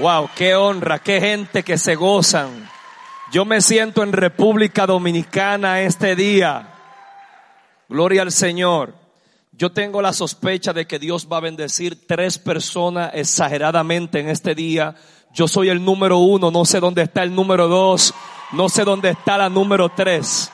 Wow, qué honra, qué gente que se gozan. Yo me siento en República Dominicana este día. Gloria al Señor. Yo tengo la sospecha de que Dios va a bendecir tres personas exageradamente en este día. Yo soy el número uno, no sé dónde está el número dos, no sé dónde está la número tres.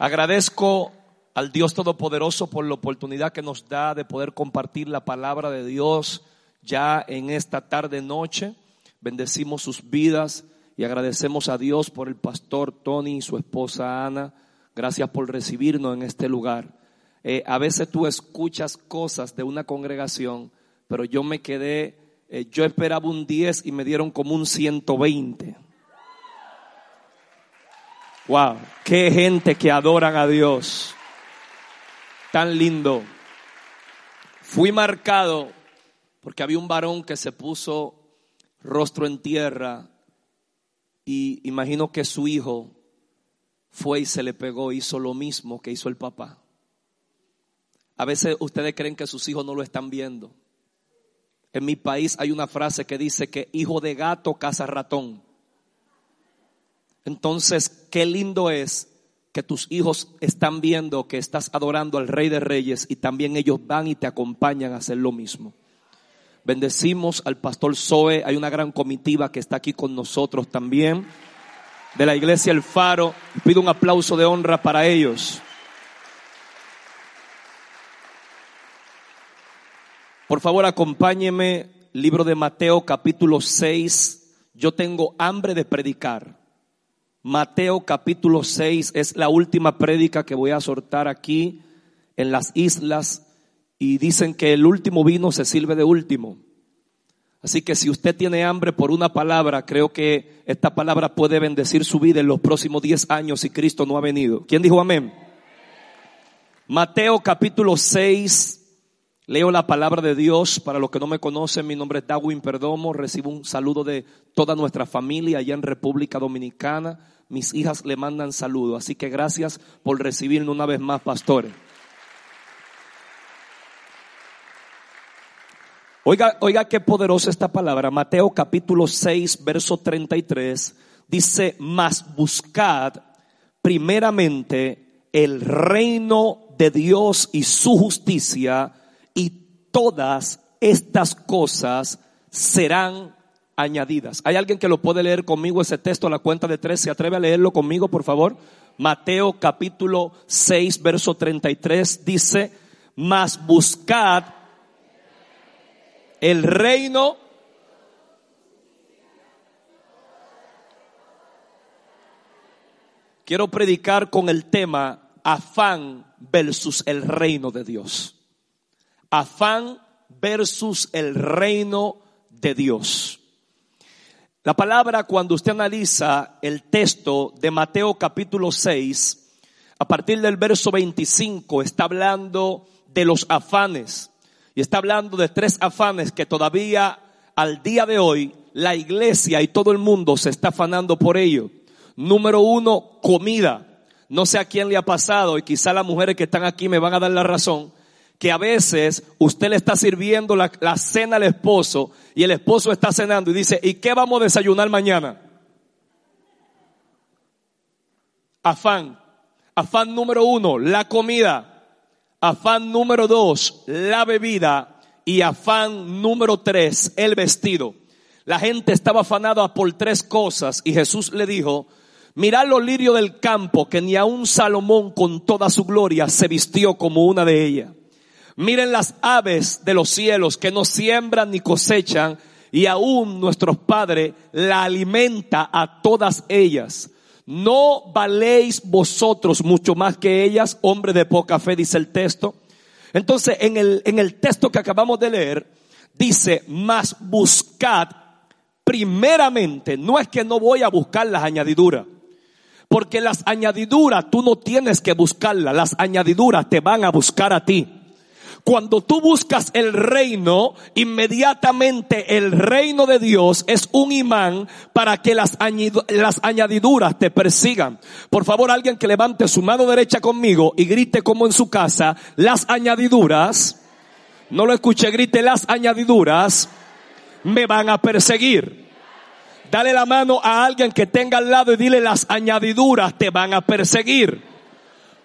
Agradezco al Dios Todopoderoso por la oportunidad que nos da de poder compartir la palabra de Dios ya en esta tarde noche. Bendecimos sus vidas y agradecemos a Dios por el pastor Tony y su esposa Ana. Gracias por recibirnos en este lugar. Eh, a veces tú escuchas cosas de una congregación, pero yo me quedé, eh, yo esperaba un 10 y me dieron como un 120. Wow, qué gente que adoran a Dios. Tan lindo. Fui marcado porque había un varón que se puso rostro en tierra y imagino que su hijo fue y se le pegó, hizo lo mismo que hizo el papá. A veces ustedes creen que sus hijos no lo están viendo. En mi país hay una frase que dice que hijo de gato caza ratón. Entonces, qué lindo es que tus hijos están viendo que estás adorando al Rey de Reyes y también ellos van y te acompañan a hacer lo mismo. Bendecimos al pastor Zoe, hay una gran comitiva que está aquí con nosotros también, de la iglesia El Faro. Pido un aplauso de honra para ellos. Por favor, acompáñeme, libro de Mateo capítulo 6. Yo tengo hambre de predicar. Mateo capítulo 6 es la última prédica que voy a soltar aquí en las islas y dicen que el último vino se sirve de último. Así que si usted tiene hambre por una palabra, creo que esta palabra puede bendecir su vida en los próximos 10 años si Cristo no ha venido. ¿Quién dijo amén? Mateo capítulo 6, Leo la palabra de Dios. Para los que no me conocen, mi nombre es Darwin Perdomo. Recibo un saludo de toda nuestra familia allá en República Dominicana. Mis hijas le mandan saludo. Así que gracias por recibirme una vez más, pastores. Oiga, oiga qué poderosa esta palabra. Mateo capítulo 6, verso 33. Dice, mas buscad primeramente el reino de Dios y su justicia y todas estas cosas serán añadidas. ¿Hay alguien que lo puede leer conmigo ese texto a la cuenta de tres? ¿Se atreve a leerlo conmigo, por favor? Mateo capítulo 6, verso 33 dice, mas buscad el reino Quiero predicar con el tema afán versus el reino de Dios afán versus el reino de Dios. La palabra cuando usted analiza el texto de Mateo capítulo 6, a partir del verso 25 está hablando de los afanes y está hablando de tres afanes que todavía al día de hoy la iglesia y todo el mundo se está afanando por ello. Número uno, comida. No sé a quién le ha pasado y quizá las mujeres que están aquí me van a dar la razón que a veces usted le está sirviendo la, cena al esposo y el esposo está cenando y dice, ¿y qué vamos a desayunar mañana? Afán. Afán número uno, la comida. Afán número dos, la bebida. Y afán número tres, el vestido. La gente estaba afanada por tres cosas y Jesús le dijo, mirad los lirios del campo que ni aun Salomón con toda su gloria se vistió como una de ellas. Miren las aves de los cielos que no siembran ni cosechan y aún nuestros padres la alimenta a todas ellas. No valéis vosotros mucho más que ellas, hombre de poca fe, dice el texto. Entonces, en el, en el texto que acabamos de leer, dice, más buscad primeramente, no es que no voy a buscar las añadiduras, porque las añadiduras tú no tienes que buscarlas, las añadiduras te van a buscar a ti. Cuando tú buscas el reino, inmediatamente el reino de Dios es un imán para que las, las añadiduras te persigan. Por favor, alguien que levante su mano derecha conmigo y grite como en su casa, las añadiduras, no lo escuché, grite las añadiduras, me van a perseguir. Dale la mano a alguien que tenga al lado y dile las añadiduras te van a perseguir.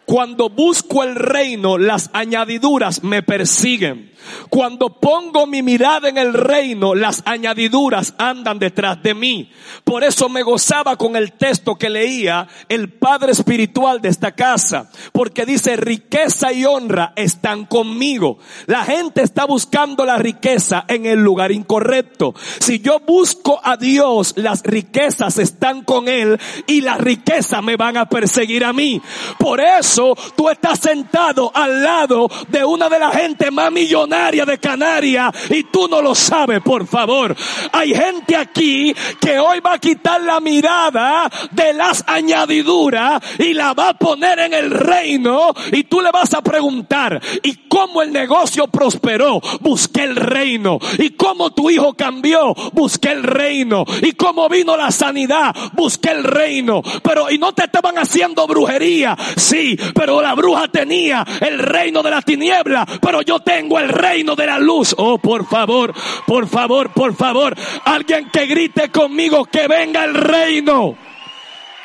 Cuando busco el reino, las añadiduras me persiguen. Cuando pongo mi mirada en el reino, las añadiduras andan detrás de mí. Por eso me gozaba con el texto que leía el Padre Espiritual de esta casa. Porque dice, riqueza y honra están conmigo. La gente está buscando la riqueza en el lugar incorrecto. Si yo busco a Dios, las riquezas están con Él y las riquezas me van a perseguir a mí. Por eso tú estás sentado al lado de una de las gente más millonaria de Canarias y tú no lo sabes, por favor. Hay gente aquí que hoy va a quitar la mirada de las añadiduras y la va a poner en el reino y tú le vas a preguntar, ¿y cómo el negocio prosperó? Busqué el reino. ¿Y cómo tu hijo cambió? Busqué el reino. ¿Y cómo vino la sanidad? Busqué el reino. Pero, y no te estaban haciendo brujería. Sí, pero la bruja tenía el reino de la tiniebla, pero yo tengo el reino de la luz. Oh, por favor, por favor, por favor, alguien que grite conmigo que venga el reino.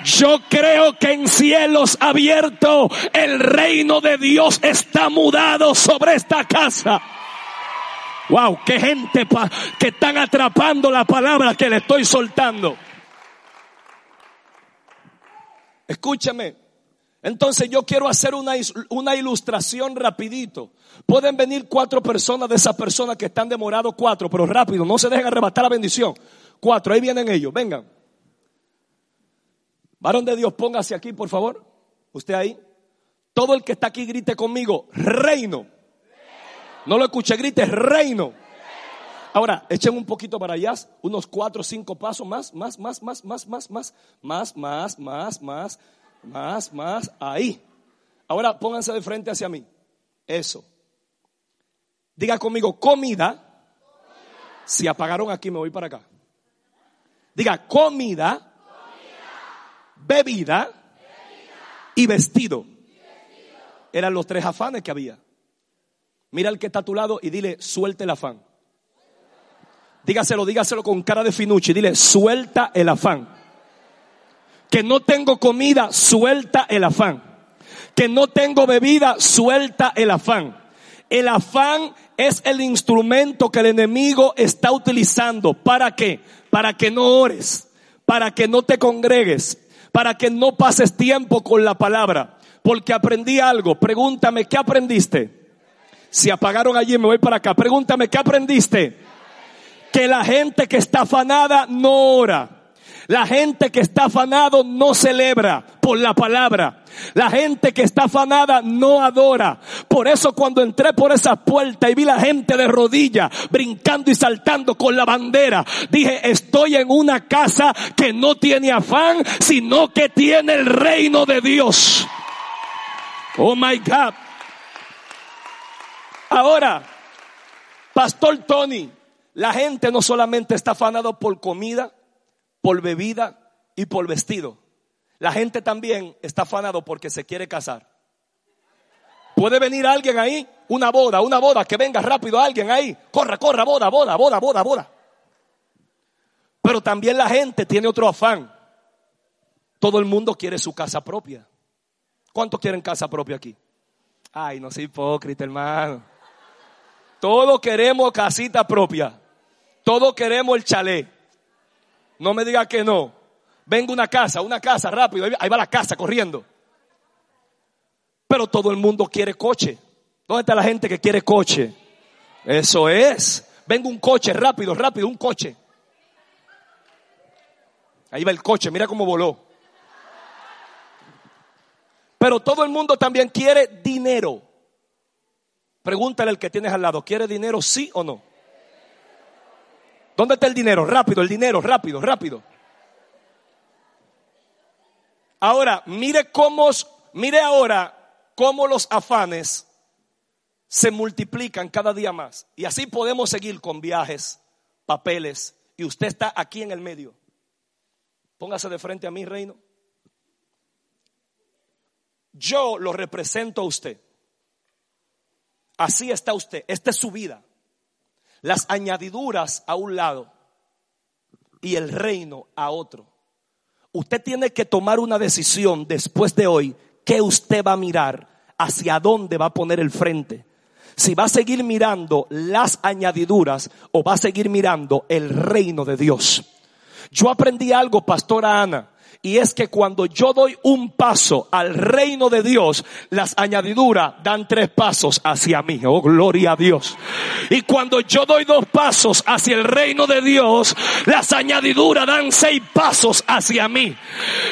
Yo creo que en cielos abiertos el reino de Dios está mudado sobre esta casa. Wow, qué gente que están atrapando la palabra que le estoy soltando. Escúchame, entonces yo quiero hacer una, una, ilustración rapidito. Pueden venir cuatro personas de esas personas que están demorados, cuatro, pero rápido, no se dejen arrebatar la bendición. Cuatro, ahí vienen ellos, vengan. Varón de Dios, póngase aquí, por favor. Usted ahí. Todo el que está aquí grite conmigo, reino. No lo escuche, grite, reino. Ahora, echen un poquito para allá, unos cuatro cinco pasos más, más, más, más, más, más, más, más, más, más. Más, más, ahí. Ahora pónganse de frente hacia mí. Eso. Diga conmigo, comida. Si apagaron aquí, me voy para acá. Diga, comida, Bebida, y vestido. Eran los tres afanes que había. Mira al que está a tu lado y dile, suelte el afán. Dígaselo, dígaselo con cara de finuche. Dile, suelta el afán que no tengo comida, suelta el afán. Que no tengo bebida, suelta el afán. El afán es el instrumento que el enemigo está utilizando. ¿Para qué? Para que no ores, para que no te congregues, para que no pases tiempo con la palabra. Porque aprendí algo. Pregúntame, ¿qué aprendiste? Si apagaron allí, me voy para acá. Pregúntame, ¿qué aprendiste? Que la gente que está afanada no ora. La gente que está afanado no celebra por la palabra. La gente que está afanada no adora. Por eso cuando entré por esa puerta y vi la gente de rodillas brincando y saltando con la bandera, dije, estoy en una casa que no tiene afán, sino que tiene el reino de Dios. Oh my God. Ahora, Pastor Tony, la gente no solamente está afanado por comida, por bebida y por vestido. La gente también está afanado porque se quiere casar. Puede venir alguien ahí, una boda, una boda, que venga rápido alguien ahí. Corra, corra, boda, boda, boda, boda, boda. Pero también la gente tiene otro afán. Todo el mundo quiere su casa propia. ¿Cuántos quieren casa propia aquí? Ay, no soy hipócrita, hermano. Todos queremos casita propia. Todos queremos el chalet. No me diga que no. Venga una casa, una casa, rápido. Ahí va la casa corriendo. Pero todo el mundo quiere coche. ¿Dónde está la gente que quiere coche? Eso es. Venga un coche, rápido, rápido, un coche. Ahí va el coche, mira cómo voló. Pero todo el mundo también quiere dinero. Pregúntale al que tienes al lado, ¿quiere dinero sí o no? ¿Dónde está el dinero? Rápido, el dinero, rápido, rápido. Ahora, mire cómo, mire ahora cómo los afanes se multiplican cada día más. Y así podemos seguir con viajes, papeles, y usted está aquí en el medio. Póngase de frente a mi reino. Yo lo represento a usted. Así está usted. Esta es su vida. Las añadiduras a un lado y el reino a otro. Usted tiene que tomar una decisión después de hoy que usted va a mirar, hacia dónde va a poner el frente. Si va a seguir mirando las añadiduras o va a seguir mirando el reino de Dios. Yo aprendí algo, pastora Ana y es que cuando yo doy un paso al reino de Dios, las añadiduras dan tres pasos hacia mí. Oh, gloria a Dios. Y cuando yo doy dos pasos hacia el reino de Dios, las añadiduras dan seis pasos hacia mí.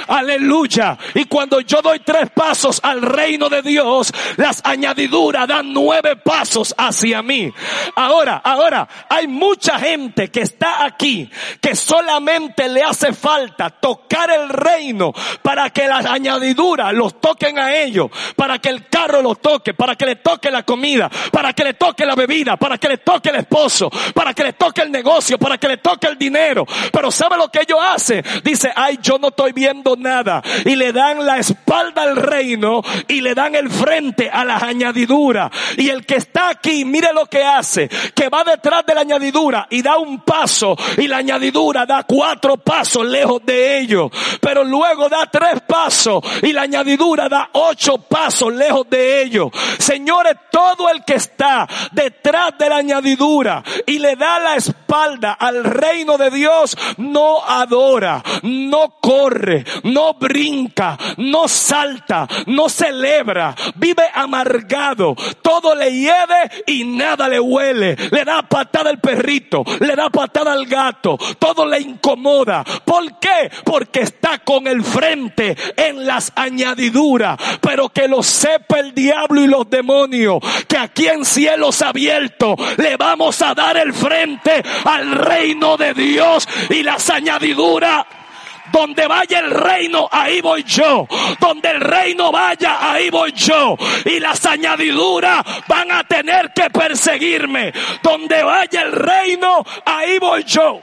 Aleluya. Y cuando yo doy tres pasos al reino de Dios, las añadiduras dan nueve pasos hacia mí. Ahora, ahora, hay mucha gente que está aquí que solamente le hace falta tocar el reino para que las añadiduras los toquen a ellos, para que el carro los toque, para que le toque la comida, para que le toque la bebida, para que le toque el esposo, para que le toque el negocio, para que le toque el dinero. Pero ¿sabe lo que ellos hacen? Dice, ay, yo no estoy viendo nada. Y le dan la espalda al reino y le dan el frente a las añadiduras. Y el que está aquí, mire lo que hace, que va detrás de la añadidura y da un paso y la añadidura da cuatro pasos lejos de ellos pero luego da tres pasos y la añadidura da ocho pasos lejos de ellos. Señores, todo el que está detrás de la añadidura y le da la espalda al reino de Dios, no adora, no corre, no brinca, no salta, no celebra, vive amargado, todo le hiede y nada le huele, le da patada al perrito, le da patada al gato, todo le incomoda. ¿Por qué? Porque está con el frente en las añadiduras, pero que lo sepa el diablo y los demonios, que aquí en cielos abiertos le vamos a dar el frente al reino de Dios y las añadiduras. Donde vaya el reino, ahí voy yo. Donde el reino vaya, ahí voy yo. Y las añadiduras van a tener que perseguirme. Donde vaya el reino, ahí voy yo.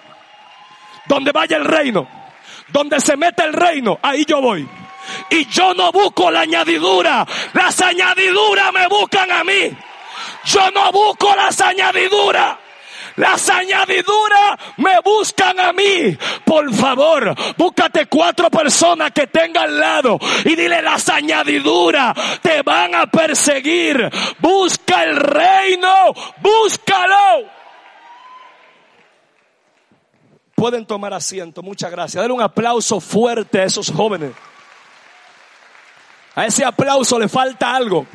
Donde vaya el reino donde se mete el reino, ahí yo voy. Y yo no busco la añadidura, las añadiduras me buscan a mí. Yo no busco las añadiduras. Las añadiduras me buscan a mí. Por favor, búscate cuatro personas que tengan al lado y dile las añadiduras te van a perseguir. Busca el reino, búscalo. Pueden tomar asiento, muchas gracias. Dale un aplauso fuerte a esos jóvenes. A ese aplauso le falta algo.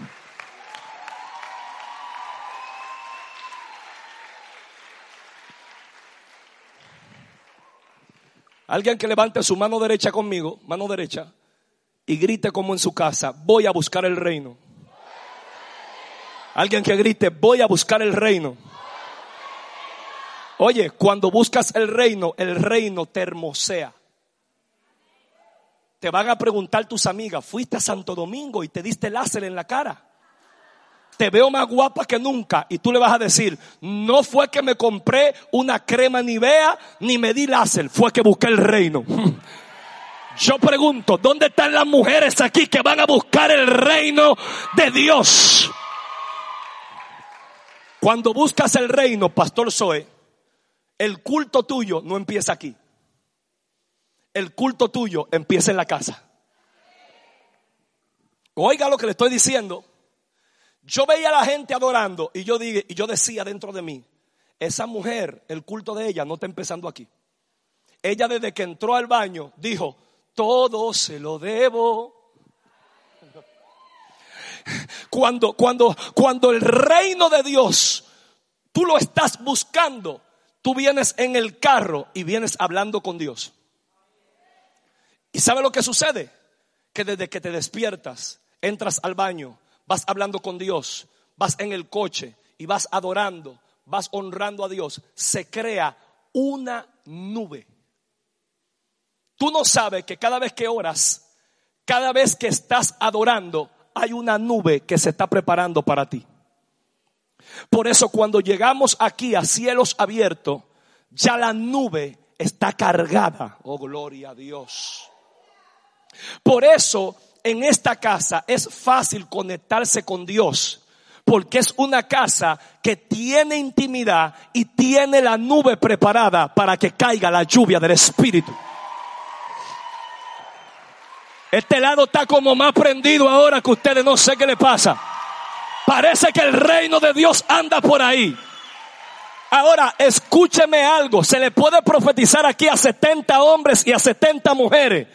Alguien que levante su mano derecha conmigo, mano derecha, y grite como en su casa, voy a buscar el reino. Alguien que grite, voy a buscar el reino. Oye, cuando buscas el reino, el reino te hermosea. Te van a preguntar tus amigas, fuiste a Santo Domingo y te diste láser en la cara. Te veo más guapa que nunca y tú le vas a decir, no fue que me compré una crema Nivea ni me di láser, fue que busqué el reino. Yo pregunto, ¿dónde están las mujeres aquí que van a buscar el reino de Dios? Cuando buscas el reino, Pastor Zoe, el culto tuyo no empieza aquí. El culto tuyo empieza en la casa. Oiga lo que le estoy diciendo. Yo veía a la gente adorando y yo, dije, y yo decía dentro de mí, esa mujer, el culto de ella no está empezando aquí. Ella desde que entró al baño dijo, todo se lo debo. Cuando, cuando, cuando el reino de Dios, tú lo estás buscando, Tú vienes en el carro y vienes hablando con Dios. ¿Y sabe lo que sucede? Que desde que te despiertas, entras al baño, vas hablando con Dios, vas en el coche y vas adorando, vas honrando a Dios, se crea una nube. Tú no sabes que cada vez que oras, cada vez que estás adorando, hay una nube que se está preparando para ti. Por eso cuando llegamos aquí a cielos abiertos, ya la nube está cargada. Oh, gloria a Dios. Por eso en esta casa es fácil conectarse con Dios. Porque es una casa que tiene intimidad y tiene la nube preparada para que caiga la lluvia del Espíritu. Este lado está como más prendido ahora que ustedes no sé qué le pasa. Parece que el reino de Dios anda por ahí. Ahora, escúcheme algo. Se le puede profetizar aquí a 70 hombres y a 70 mujeres.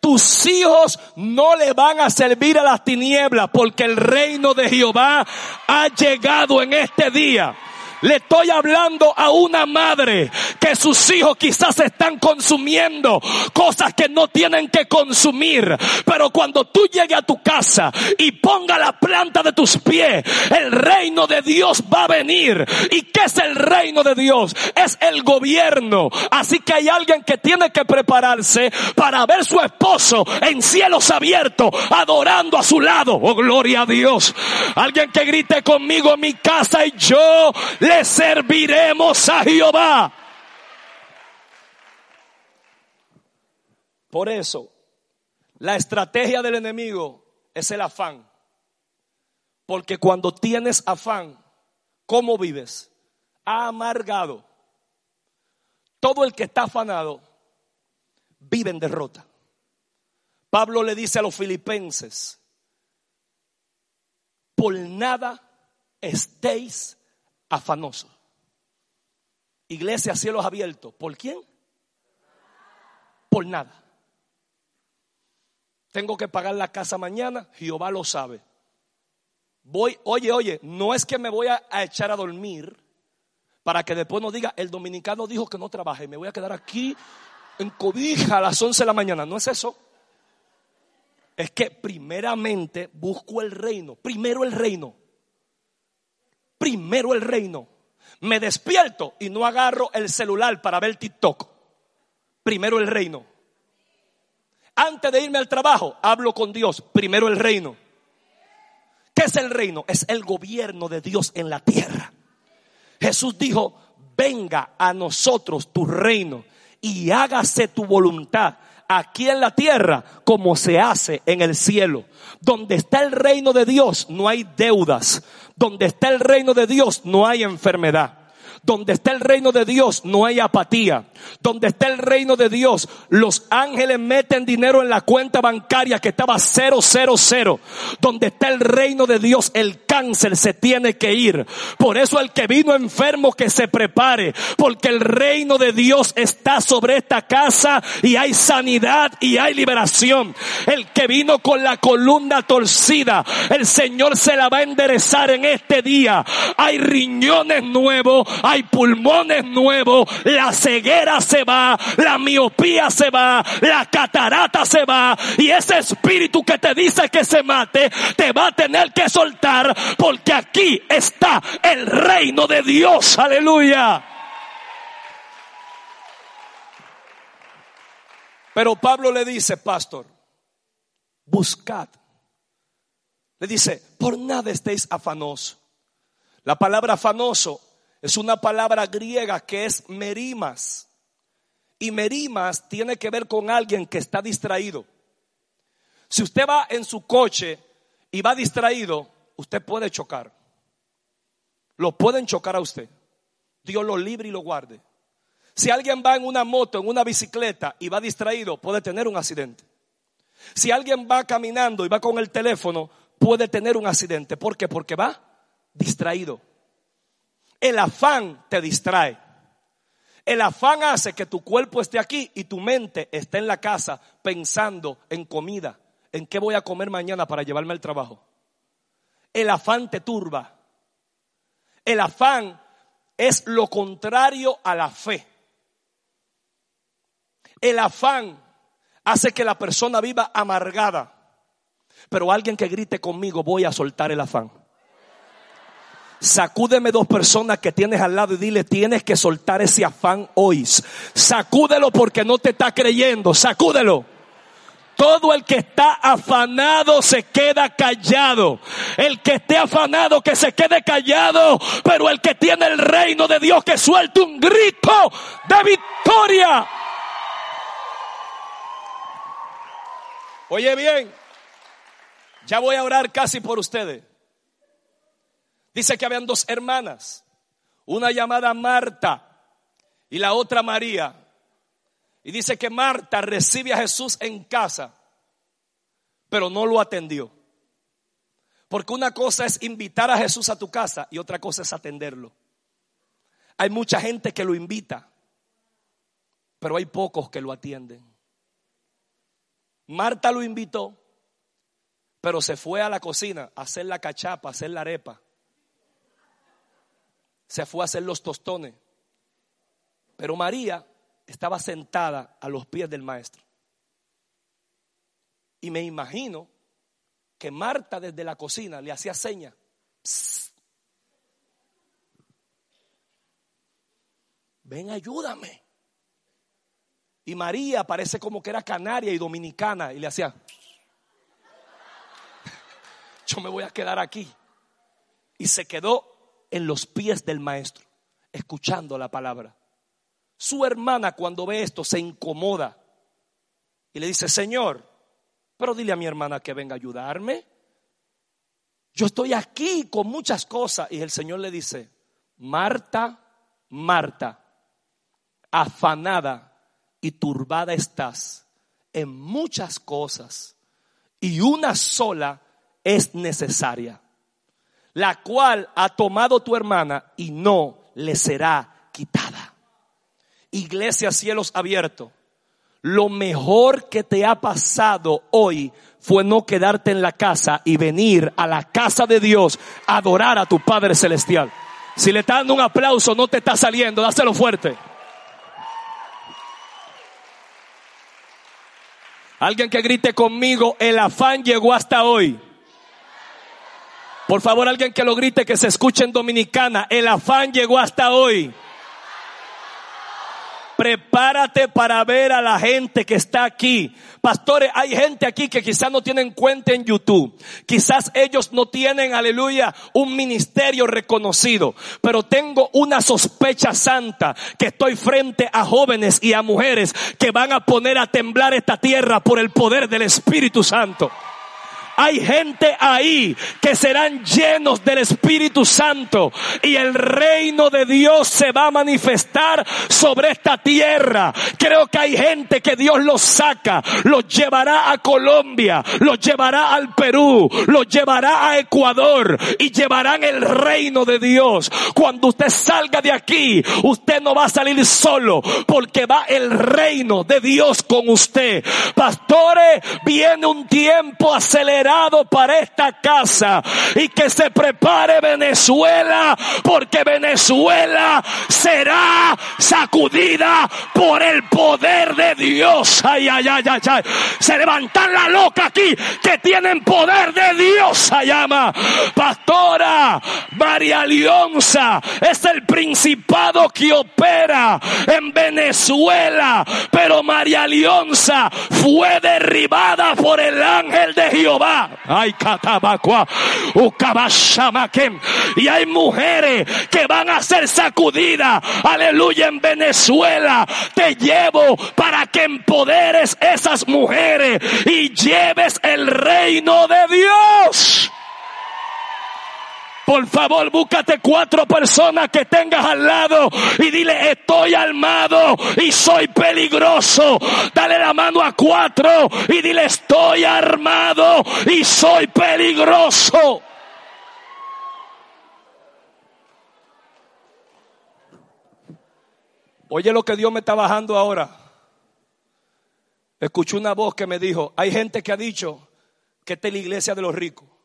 Tus hijos no le van a servir a las tinieblas porque el reino de Jehová ha llegado en este día. Le estoy hablando a una madre que sus hijos quizás están consumiendo cosas que no tienen que consumir. Pero cuando tú llegues a tu casa y ponga la planta de tus pies, el reino de Dios va a venir. ¿Y qué es el reino de Dios? Es el gobierno. Así que hay alguien que tiene que prepararse para ver su esposo en cielos abiertos, adorando a su lado. Oh, gloria a Dios. Alguien que grite conmigo, mi casa y yo le serviremos a Jehová. Por eso, la estrategia del enemigo es el afán. Porque cuando tienes afán, ¿cómo vives? Amargado. Todo el que está afanado vive en derrota. Pablo le dice a los filipenses, por nada estéis afanoso. Iglesia, cielos abiertos. ¿Por quién? Por nada. Tengo que pagar la casa mañana, Jehová lo sabe. Voy, oye, oye, no es que me voy a, echar a dormir para que después no diga, el dominicano dijo que no trabaje, me voy a quedar aquí en cobija a las 11 de la mañana. No es eso. Es que primeramente busco el reino, primero el reino primero el reino. Me despierto y no agarro el celular para ver TikTok. Primero el reino. Antes de irme al trabajo, hablo con Dios. Primero el reino. ¿Qué es el reino? Es el gobierno de Dios en la tierra. Jesús dijo, venga a nosotros tu reino y hágase tu voluntad aquí en la tierra como se hace en el cielo. Donde está el reino de Dios no hay deudas. Donde está el reino de Dios no hay enfermedad. Donde está el reino de Dios no hay apatía. Donde está el reino de Dios, los ángeles meten dinero en la cuenta bancaria que estaba cero, cero, cero. Donde está el reino de Dios, el cáncer se tiene que ir. Por eso el que vino enfermo que se prepare, porque el reino de Dios está sobre esta casa y hay sanidad y hay liberación. El que vino con la columna torcida, el Señor se la va a enderezar en este día. Hay riñones nuevos, pulmones nuevos, la ceguera se va, la miopía se va, la catarata se va y ese espíritu que te dice que se mate te va a tener que soltar porque aquí está el reino de Dios, aleluya. Pero Pablo le dice, pastor, buscad. Le dice, por nada estéis afanosos. La palabra afanoso es una palabra griega que es merimas. Y merimas tiene que ver con alguien que está distraído. Si usted va en su coche y va distraído, usted puede chocar. Lo pueden chocar a usted. Dios lo libre y lo guarde. Si alguien va en una moto, en una bicicleta y va distraído, puede tener un accidente. Si alguien va caminando y va con el teléfono, puede tener un accidente. ¿Por qué? Porque va distraído. El afán te distrae. El afán hace que tu cuerpo esté aquí y tu mente esté en la casa pensando en comida, en qué voy a comer mañana para llevarme al trabajo. El afán te turba. El afán es lo contrario a la fe. El afán hace que la persona viva amargada. Pero alguien que grite conmigo, voy a soltar el afán. Sacúdeme dos personas que tienes al lado y dile, tienes que soltar ese afán hoy. Sacúdelo porque no te está creyendo. Sacúdelo. Todo el que está afanado se queda callado. El que esté afanado que se quede callado. Pero el que tiene el reino de Dios que suelte un grito de victoria. Oye bien, ya voy a orar casi por ustedes. Dice que habían dos hermanas, una llamada Marta y la otra María. Y dice que Marta recibe a Jesús en casa, pero no lo atendió. Porque una cosa es invitar a Jesús a tu casa y otra cosa es atenderlo. Hay mucha gente que lo invita, pero hay pocos que lo atienden. Marta lo invitó, pero se fue a la cocina a hacer la cachapa, a hacer la arepa se fue a hacer los tostones. Pero María estaba sentada a los pies del maestro. Y me imagino que Marta desde la cocina le hacía seña. Ven, ayúdame. Y María parece como que era canaria y dominicana y le hacía, yo me voy a quedar aquí. Y se quedó en los pies del maestro, escuchando la palabra. Su hermana cuando ve esto se incomoda y le dice, Señor, pero dile a mi hermana que venga a ayudarme. Yo estoy aquí con muchas cosas. Y el Señor le dice, Marta, Marta, afanada y turbada estás en muchas cosas y una sola es necesaria la cual ha tomado tu hermana y no le será quitada. Iglesia, cielos abiertos. Lo mejor que te ha pasado hoy fue no quedarte en la casa y venir a la casa de Dios a adorar a tu Padre Celestial. Si le está dando un aplauso, no te está saliendo, dáselo fuerte. Alguien que grite conmigo, el afán llegó hasta hoy. Por favor, alguien que lo grite, que se escuche en Dominicana. El afán llegó hasta hoy. Prepárate para ver a la gente que está aquí. Pastores, hay gente aquí que quizás no tienen cuenta en YouTube. Quizás ellos no tienen, aleluya, un ministerio reconocido. Pero tengo una sospecha santa que estoy frente a jóvenes y a mujeres que van a poner a temblar esta tierra por el poder del Espíritu Santo. Hay gente ahí que serán llenos del Espíritu Santo y el reino de Dios se va a manifestar sobre esta tierra. Creo que hay gente que Dios los saca, los llevará a Colombia, los llevará al Perú, los llevará a Ecuador y llevarán el reino de Dios. Cuando usted salga de aquí, usted no va a salir solo porque va el reino de Dios con usted. Pastores, viene un tiempo acelerado para esta casa y que se prepare Venezuela porque Venezuela será sacudida por el poder de Dios. Ay, ay, ay, ay, ay. Se levantan la loca aquí que tienen poder de Dios. Se llama Pastora María Leonza es el principado que opera en Venezuela, pero María Leonza fue derribada por el ángel de Jehová Ay. Y hay mujeres que van a ser sacudidas. Aleluya en Venezuela. Te llevo para que empoderes esas mujeres y lleves el reino de Dios. Por favor, búscate cuatro personas que tengas al lado y dile, estoy armado y soy peligroso. Dale la mano a cuatro y dile, estoy armado y soy peligroso. Oye lo que Dios me está bajando ahora. Escuché una voz que me dijo, hay gente que ha dicho que esta es la iglesia de los ricos.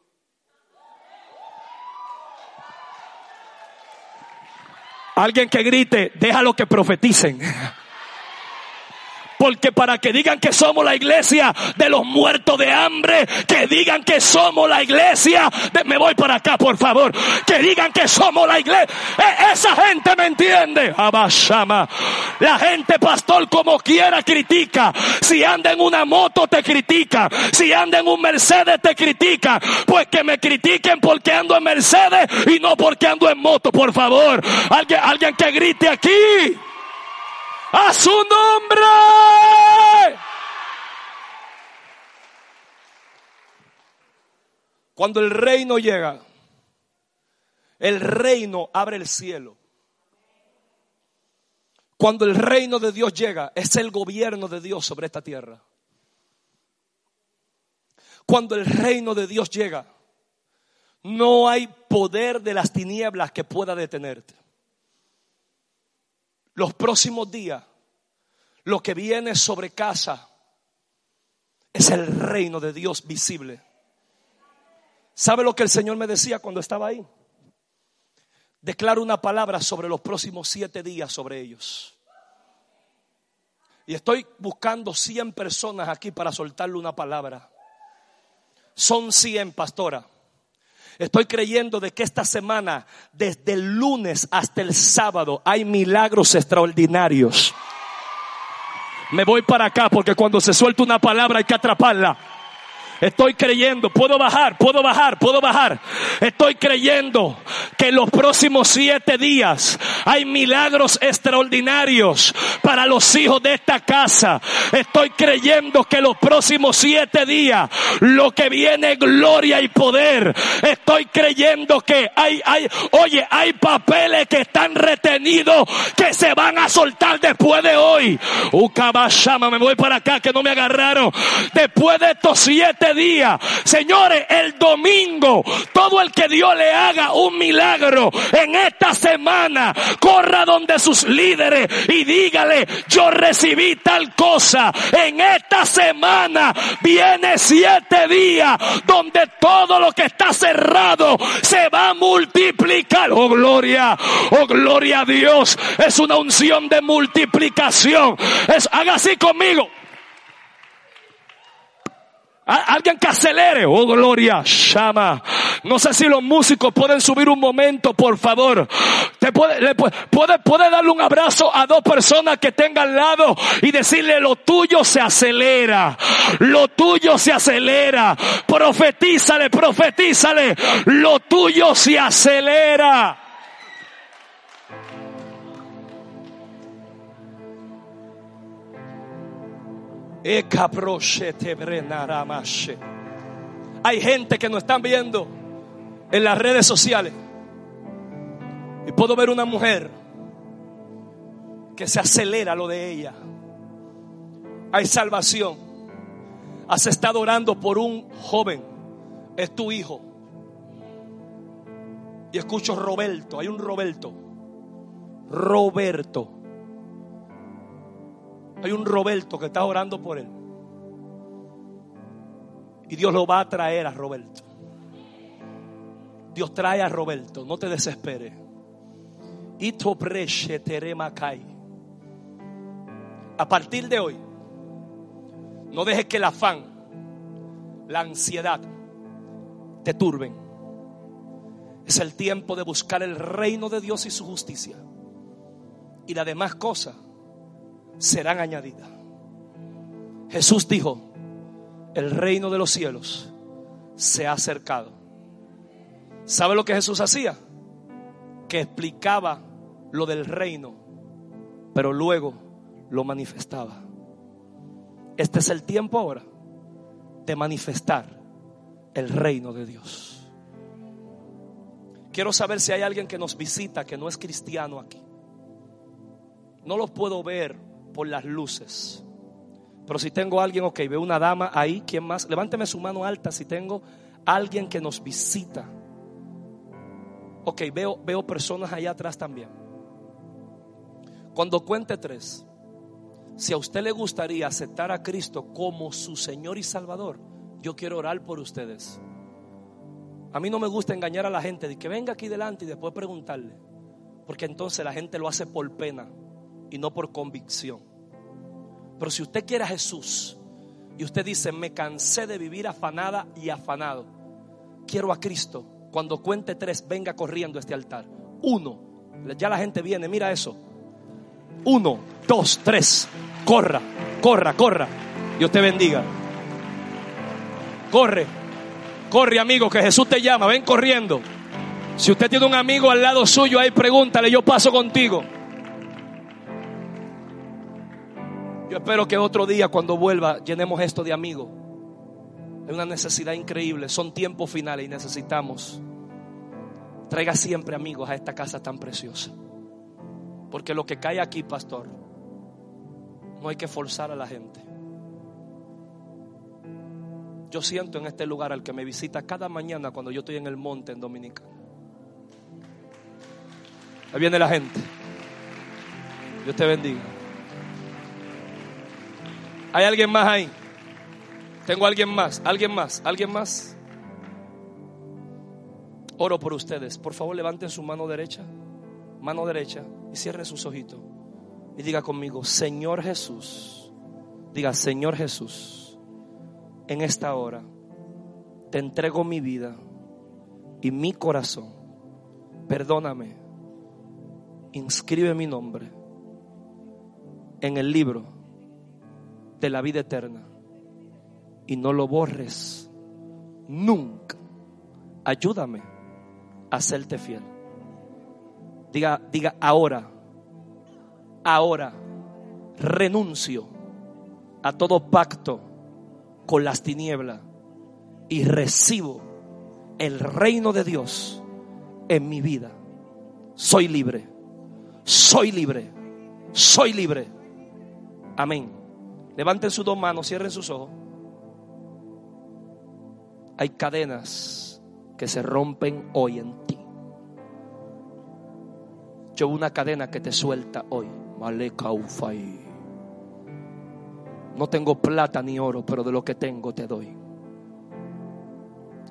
Alguien que grite, déjalo que profeticen. Porque para que digan que somos la iglesia de los muertos de hambre, que digan que somos la iglesia, me voy para acá por favor, que digan que somos la iglesia, e, esa gente me entiende. Abashama. La gente, pastor, como quiera critica. Si anda en una moto te critica. Si anda en un Mercedes te critica. Pues que me critiquen porque ando en Mercedes y no porque ando en moto, por favor. Alguien, alguien que grite aquí. A su nombre. Cuando el reino llega, el reino abre el cielo. Cuando el reino de Dios llega, es el gobierno de Dios sobre esta tierra. Cuando el reino de Dios llega, no hay poder de las tinieblas que pueda detenerte. Los próximos días, lo que viene sobre casa es el reino de Dios visible. ¿Sabe lo que el Señor me decía cuando estaba ahí? declaro una palabra sobre los próximos siete días sobre ellos. Y estoy buscando 100 personas aquí para soltarle una palabra. Son 100, pastora. Estoy creyendo de que esta semana, desde el lunes hasta el sábado, hay milagros extraordinarios. Me voy para acá porque cuando se suelta una palabra hay que atraparla. Estoy creyendo, puedo bajar, puedo bajar, puedo bajar. Estoy creyendo que en los próximos siete días hay milagros extraordinarios para los hijos de esta casa. Estoy creyendo que los próximos siete días lo que viene es gloria y poder. Estoy creyendo que hay, hay, oye, hay papeles que están retenidos que se van a soltar después de hoy. Ukabashama, me voy para acá que no me agarraron. Después de estos siete día. Señores, el domingo, todo el que Dios le haga un milagro en esta semana, corra donde sus líderes y dígale, yo recibí tal cosa. En esta semana viene siete días donde todo lo que está cerrado se va a multiplicar. Oh gloria, oh gloria a Dios. Es una unción de multiplicación. Es, haga así conmigo. Alguien que acelere. Oh, gloria. Llama. No sé si los músicos pueden subir un momento, por favor. Te puede, puede, puede darle un abrazo a dos personas que tengan al lado y decirle lo tuyo se acelera. Lo tuyo se acelera. Profetízale, profetízale. Lo tuyo se acelera. Hay gente que nos están viendo en las redes sociales. Y puedo ver una mujer que se acelera lo de ella. Hay salvación. Has estado orando por un joven. Es tu hijo. Y escucho Roberto. Hay un Roberto. Roberto. Hay un Roberto que está orando por él. Y Dios lo va a traer a Roberto. Dios trae a Roberto, no te desesperes. A partir de hoy, no dejes que el afán, la ansiedad te turben. Es el tiempo de buscar el reino de Dios y su justicia. Y las demás cosas serán añadidas. Jesús dijo, el reino de los cielos se ha acercado. ¿Sabe lo que Jesús hacía? Que explicaba lo del reino, pero luego lo manifestaba. Este es el tiempo ahora de manifestar el reino de Dios. Quiero saber si hay alguien que nos visita que no es cristiano aquí. No lo puedo ver por las luces. Pero si tengo alguien, ok, veo una dama ahí, ¿quién más? Levánteme su mano alta si tengo alguien que nos visita. Ok, veo, veo personas allá atrás también. Cuando cuente tres, si a usted le gustaría aceptar a Cristo como su Señor y Salvador, yo quiero orar por ustedes. A mí no me gusta engañar a la gente de que venga aquí delante y después preguntarle, porque entonces la gente lo hace por pena y no por convicción. Pero si usted quiere a Jesús y usted dice, me cansé de vivir afanada y afanado, quiero a Cristo, cuando cuente tres, venga corriendo a este altar. Uno, ya la gente viene, mira eso. Uno, dos, tres, corra, corra, corra. Dios te bendiga. Corre, corre amigo, que Jesús te llama, ven corriendo. Si usted tiene un amigo al lado suyo, ahí pregúntale, yo paso contigo. Yo espero que otro día cuando vuelva llenemos esto de amigos. Es una necesidad increíble, son tiempos finales y necesitamos. Traiga siempre amigos a esta casa tan preciosa. Porque lo que cae aquí, pastor, no hay que forzar a la gente. Yo siento en este lugar al que me visita cada mañana cuando yo estoy en el monte en Dominicana. Ahí viene la gente. Dios te bendiga. ¿Hay alguien más ahí? Tengo alguien más, alguien más, alguien más. Oro por ustedes. Por favor, levanten su mano derecha, mano derecha y cierren sus ojitos. Y diga conmigo, Señor Jesús. Diga, Señor Jesús, en esta hora te entrego mi vida y mi corazón. Perdóname. Inscribe mi nombre en el libro de la vida eterna y no lo borres nunca. Ayúdame a serte fiel. Diga, diga ahora, ahora renuncio a todo pacto con las tinieblas y recibo el reino de Dios en mi vida. Soy libre, soy libre, soy libre. Amén. Levanten sus dos manos, cierren sus ojos. Hay cadenas que se rompen hoy en ti. Yo una cadena que te suelta hoy. No tengo plata ni oro, pero de lo que tengo te doy.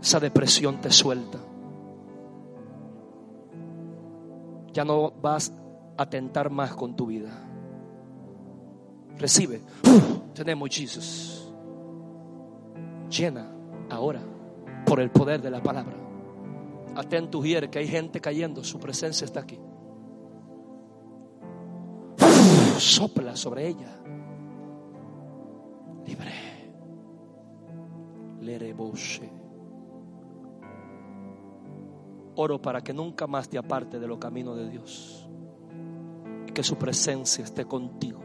Esa depresión te suelta. Ya no vas a tentar más con tu vida. Recibe. tenemos Jesús. Llena ahora por el poder de la palabra. Atento, hier que hay gente cayendo. Su presencia está aquí sopla sobre ella. Libre. Lereboshe. Oro para que nunca más te aparte de los caminos de Dios. Y que su presencia esté contigo.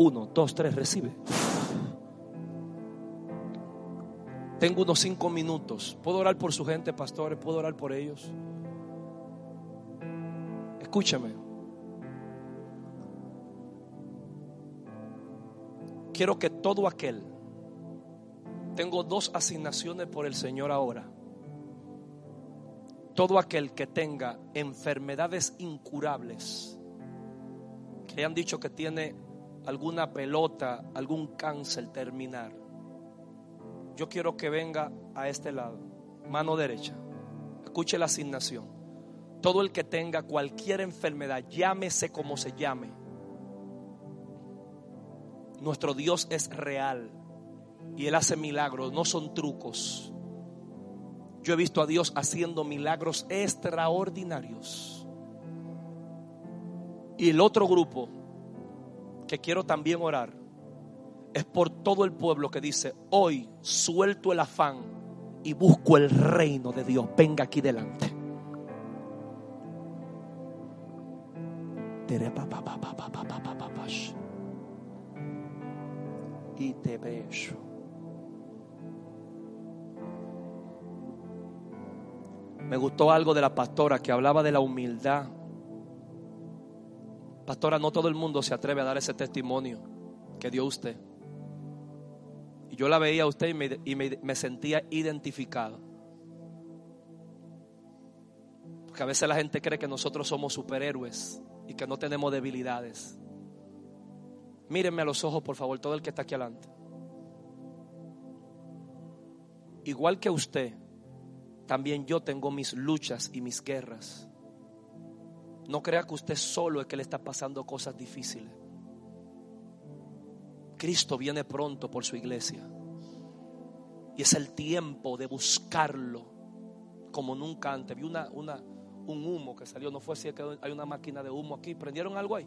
Uno, dos, tres, recibe. Tengo unos cinco minutos. ¿Puedo orar por su gente, pastores? ¿Puedo orar por ellos? Escúchame. quiero que todo aquel, tengo dos asignaciones por el Señor ahora, todo aquel que tenga enfermedades incurables, que le han dicho que tiene alguna pelota, algún cáncer terminar, yo quiero que venga a este lado, mano derecha, escuche la asignación. Todo el que tenga cualquier enfermedad, llámese como se llame, nuestro Dios es real y Él hace milagros, no son trucos. Yo he visto a Dios haciendo milagros extraordinarios. Y el otro grupo que quiero también orar es por todo el pueblo que dice, hoy suelto el afán y busco el reino de Dios. Venga aquí delante y te beso. Me gustó algo de la pastora que hablaba de la humildad. Pastora, no todo el mundo se atreve a dar ese testimonio que dio usted. Y yo la veía a usted y me, me sentía identificado. Porque a veces la gente cree que nosotros somos superhéroes y que no tenemos debilidades. Mírenme a los ojos, por favor, todo el que está aquí adelante. Igual que usted, también yo tengo mis luchas y mis guerras. No crea que usted solo es que le está pasando cosas difíciles. Cristo viene pronto por su iglesia. Y es el tiempo de buscarlo como nunca antes. Vi una, una, un humo que salió, no fue así que hay una máquina de humo aquí. ¿Prendieron algo ahí?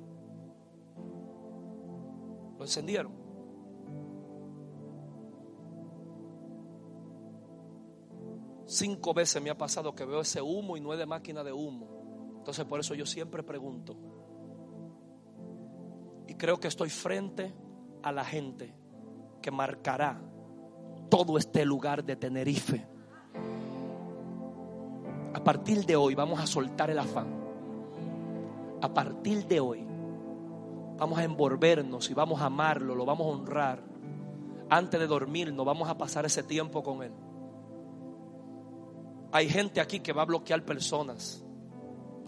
¿Lo encendieron? Cinco veces me ha pasado que veo ese humo y no es de máquina de humo. Entonces por eso yo siempre pregunto. Y creo que estoy frente a la gente que marcará todo este lugar de Tenerife. A partir de hoy vamos a soltar el afán. A partir de hoy vamos a envolvernos y vamos a amarlo, lo vamos a honrar. Antes de dormir nos vamos a pasar ese tiempo con Él. Hay gente aquí que va a bloquear personas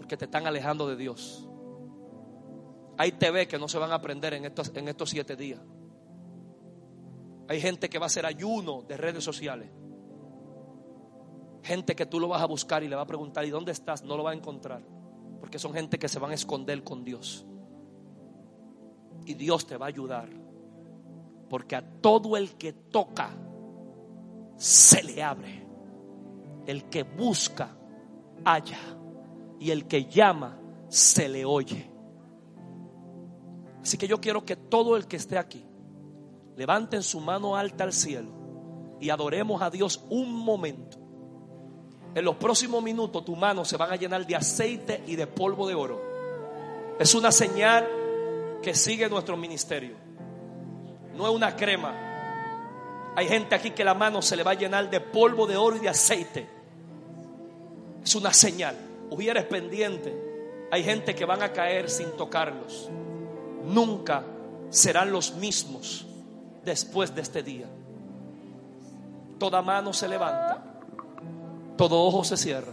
porque te están alejando de Dios. Hay TV que no se van a aprender en estos, en estos siete días. Hay gente que va a hacer ayuno de redes sociales. Gente que tú lo vas a buscar y le va a preguntar, ¿y dónde estás? No lo va a encontrar. Porque son gente que se van a esconder con Dios. Y Dios te va a ayudar. Porque a todo el que toca, se le abre. El que busca, halla. Y el que llama, se le oye. Así que yo quiero que todo el que esté aquí, levanten su mano alta al cielo y adoremos a Dios un momento. En los próximos minutos tus manos se van a llenar de aceite y de polvo de oro. Es una señal que sigue nuestro ministerio. No es una crema. Hay gente aquí que la mano se le va a llenar de polvo de oro y de aceite. Es una señal. Hubieras pendiente. Hay gente que van a caer sin tocarlos. Nunca serán los mismos después de este día. Toda mano se levanta. Todo ojo se cierra.